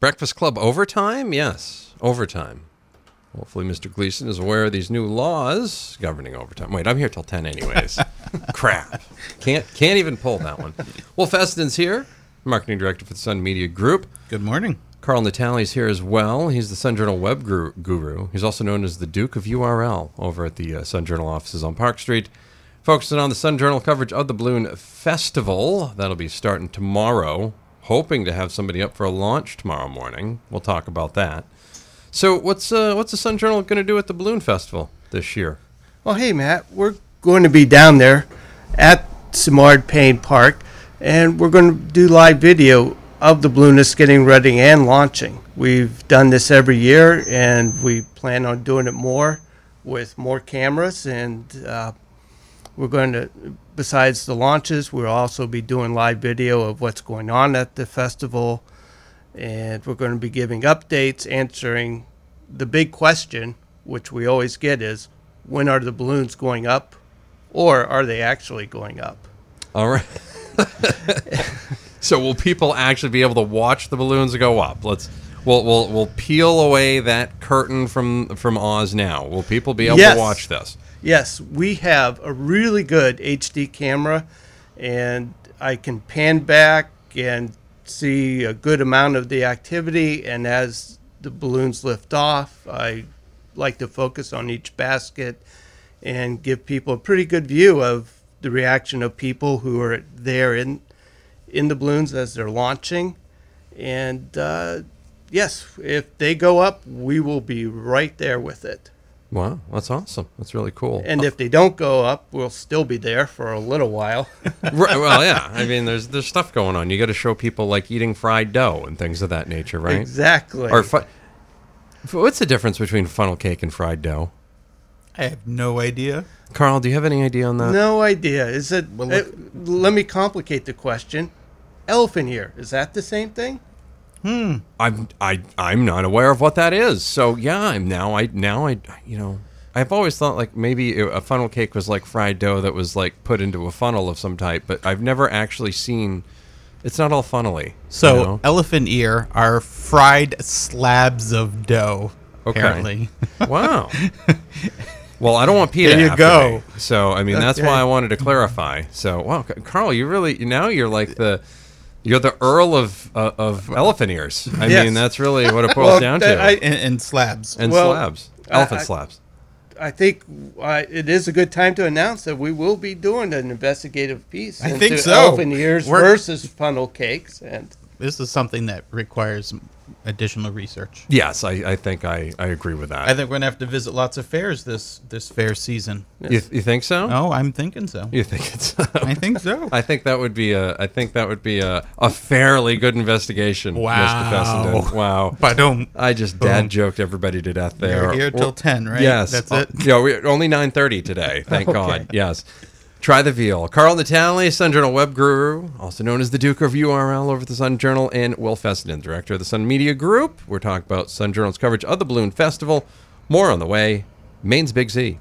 Breakfast Club overtime? Yes, overtime. Hopefully, Mr. Gleason is aware of these new laws governing overtime. Wait, I'm here till 10 anyways. Crap. Can't can't even pull that one. Well, Fessenden's here, marketing director for the Sun Media Group. Good morning. Carl Natale's here as well. He's the Sun Journal web guru. guru. He's also known as the Duke of URL over at the uh, Sun Journal offices on Park Street. Focusing on the Sun Journal coverage of the Balloon Festival. That'll be starting tomorrow. Hoping to have somebody up for a launch tomorrow morning. We'll talk about that. So, what's uh, what's the Sun Journal going to do at the Balloon Festival this year? Well, hey, Matt, we're going to be down there at Simard Payne Park, and we're going to do live video of the balloonists getting ready and launching. We've done this every year, and we plan on doing it more with more cameras. And uh, we're going to, besides the launches, we'll also be doing live video of what's going on at the festival. And we're going to be giving updates, answering the big question, which we always get is when are the balloons going up or are they actually going up? All right. so will people actually be able to watch the balloons go up? Let's we'll we'll we'll peel away that curtain from from Oz now. Will people be able Yes. to watch this? Yes, we have a really good HD camera, and I can pan back and see a good amount of the activity. And as the balloons lift off, I like to focus on each basket and give people a pretty good view of the reaction of people who are there in in the balloons as they're launching. And uh, yes, if they go up, we will be right there with it. Wow, that's awesome. That's really cool. And if they don't go up, we'll still be there for a little while. right, well, yeah. I mean, there's there's stuff going on. You got to show people like eating fried dough and things of that nature, right? Exactly. Or fu- what's the difference between funnel cake and fried dough? I have no idea. Carl, do you have any idea on that? no idea. Is it? Well, uh, look- let me complicate the question. Elephant ear. Is that the same thing? Hmm. I'm I I'm not aware of what that is. So yeah, I'm now I now I you know I've always thought like maybe a funnel cake was like fried dough that was like put into a funnel of some type, but I've never actually seen. It's not all funnily. So, you know? elephant ear are fried slabs of dough. Okay. Apparently. wow. Well, I don't want PETA. There you go. me. So I mean that's Okay. why I wanted to clarify. So wow, Carl, you really now you're like the. You're the Earl of uh, of elephant ears. I Yes. mean, that's really what it boils Well, down that- to. I- and, and slabs. and Well, slabs, elephant I- slabs. I think uh, it is a good time to announce that we will be doing an investigative piece. I into think so. Elephant ears We're- versus funnel cakes, and this is something that requires additional research. Yes, I, I think I, I agree with that. I think we're gonna have to visit lots of fairs this this fair season. You, you think so? Oh, I'm thinking so. You think it's? I think so. I think that would be a. I think that would be a, a fairly good investigation, Wow. Mr. Fessenden. Wow. But don't. I just Boom. dad joked everybody to death there. You're here till 10, right? Yes, That's Uh, it. Yeah, we only nine thirty today. Thank Okay. God. Yes. Try the veal. Carl Natale, Sun Journal web guru, also known as the Duke of URL over at the Sun Journal, and Will Fessenden, director of the Sun Media Group. We're talking about Sun Journal's coverage of the Balloon Festival. More on the way. Maine's Big Z.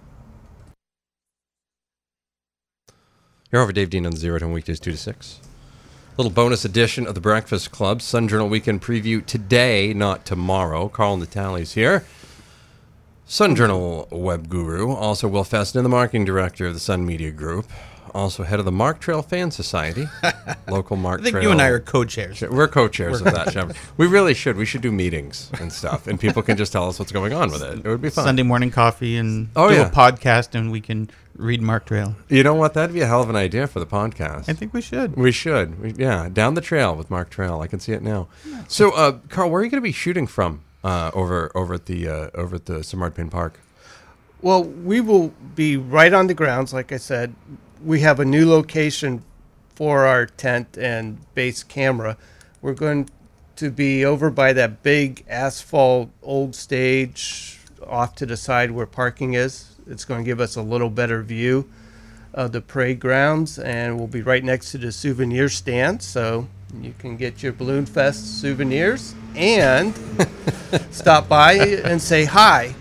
You're over Dave Dean on Zero Time Weekdays 2 to 6. Little bonus edition of the Breakfast Club. Sun Journal Weekend Preview today, not tomorrow. Carl Natale's here. Sun Journal web guru, also Will Fessenden, the marketing director of the Sun Media Group, also head of the Mark Trail Fan Society, local Mark I think Trail. you and I are co-chairs. We're co-chairs of that. Shep. We really should. We should do meetings and stuff, and people can just tell us what's going on with it. It would be fun. Sunday morning coffee and Oh, do yeah. a podcast, and we can read Mark Trail. You know what? That'd be a hell of an idea for the podcast. I think we should. We should. We, yeah, down the trail with Mark Trail. I can see it now. So, uh, Carl, where are you going to be shooting from uh, over over at the uh, over at the Simard Payne Park? well, we will be right on the grounds. Like I said, we have a new location for our tent and base camera. We're going to be over by that big asphalt old stage off to the side where parking is. It's going to give us a little better view of the parade grounds, and we'll be right next to the souvenir stand, so you can get your Balloon Fest souvenirs and stop by and say hi.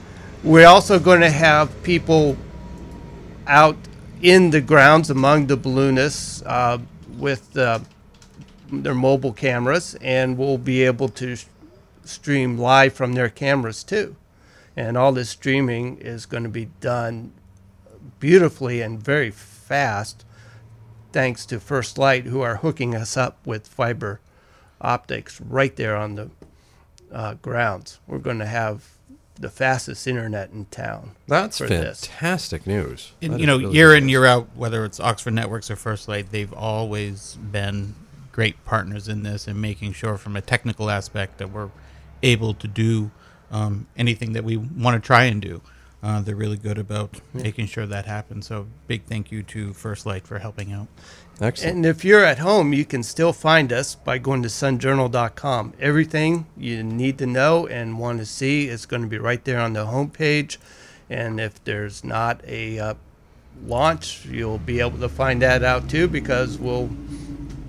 We're also going to have people out in the grounds among the balloonists uh, with uh, their mobile cameras, and we'll be able to sh- stream live from their cameras too. And all this streaming is going to be done beautifully and very fast thanks to First Light, who are hooking us up with fiber optics right there on the uh, grounds. We're going to have the fastest internet in town. That's for this. fantastic news. And, That you know, really year good in year out, whether it's Oxford Networks or First Light, they've always been great partners in this and making sure, from a technical aspect, that we're able to do um, anything that we want to try and do. Uh, they're really good about making sure that happens. So, big thank you to First Light for helping out. Excellent. And if you're at home, you can still find us by going to sunjournal.com. Everything you need to know and want to see is going to be right there on the homepage. And if there's not a uh, launch, you'll be able to find that out too because we'll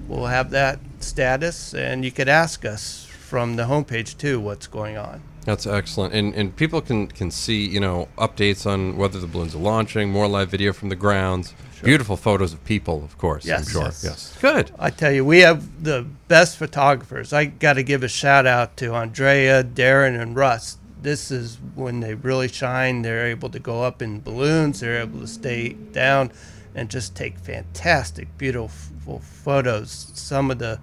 we'll have that status and you could ask us from the homepage too what's going on. That's excellent, and and people can can see you know updates on whether the balloons are launching, more live video from the grounds, beautiful photos of people, of course. I'm sure. Yes. Yes. Good. I tell you, we have the best photographers. I got to give a shout out to Andrea, Darren, and Russ. This is when they really shine. They're able to go up in balloons. They're able to stay down and just take fantastic, beautiful photos. Some of the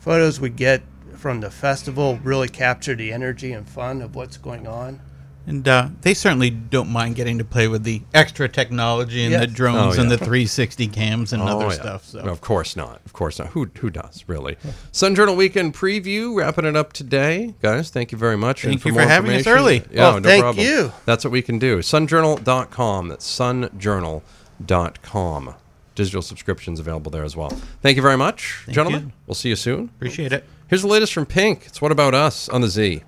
photos we get from the festival really capture the energy and fun of what's going on. And uh, they certainly don't mind getting to play with the extra technology and the drones Oh, and the 360 cams and Oh, other yeah. stuff. So. Of course not. Of course not. Who who does really? Sun Journal Weekend preview. Wrapping it up today, guys. Thank you very much. Thank And for you for more having us early. Yeah, Well, no thank problem. you. That's what we can do. Sunjournal.com. That's sunjournal.com. Digital subscriptions available there as well. Thank you very much, Thank gentlemen. you. We'll see you soon. Appreciate it. Here's the latest from Pink. It's What About Us on the Z.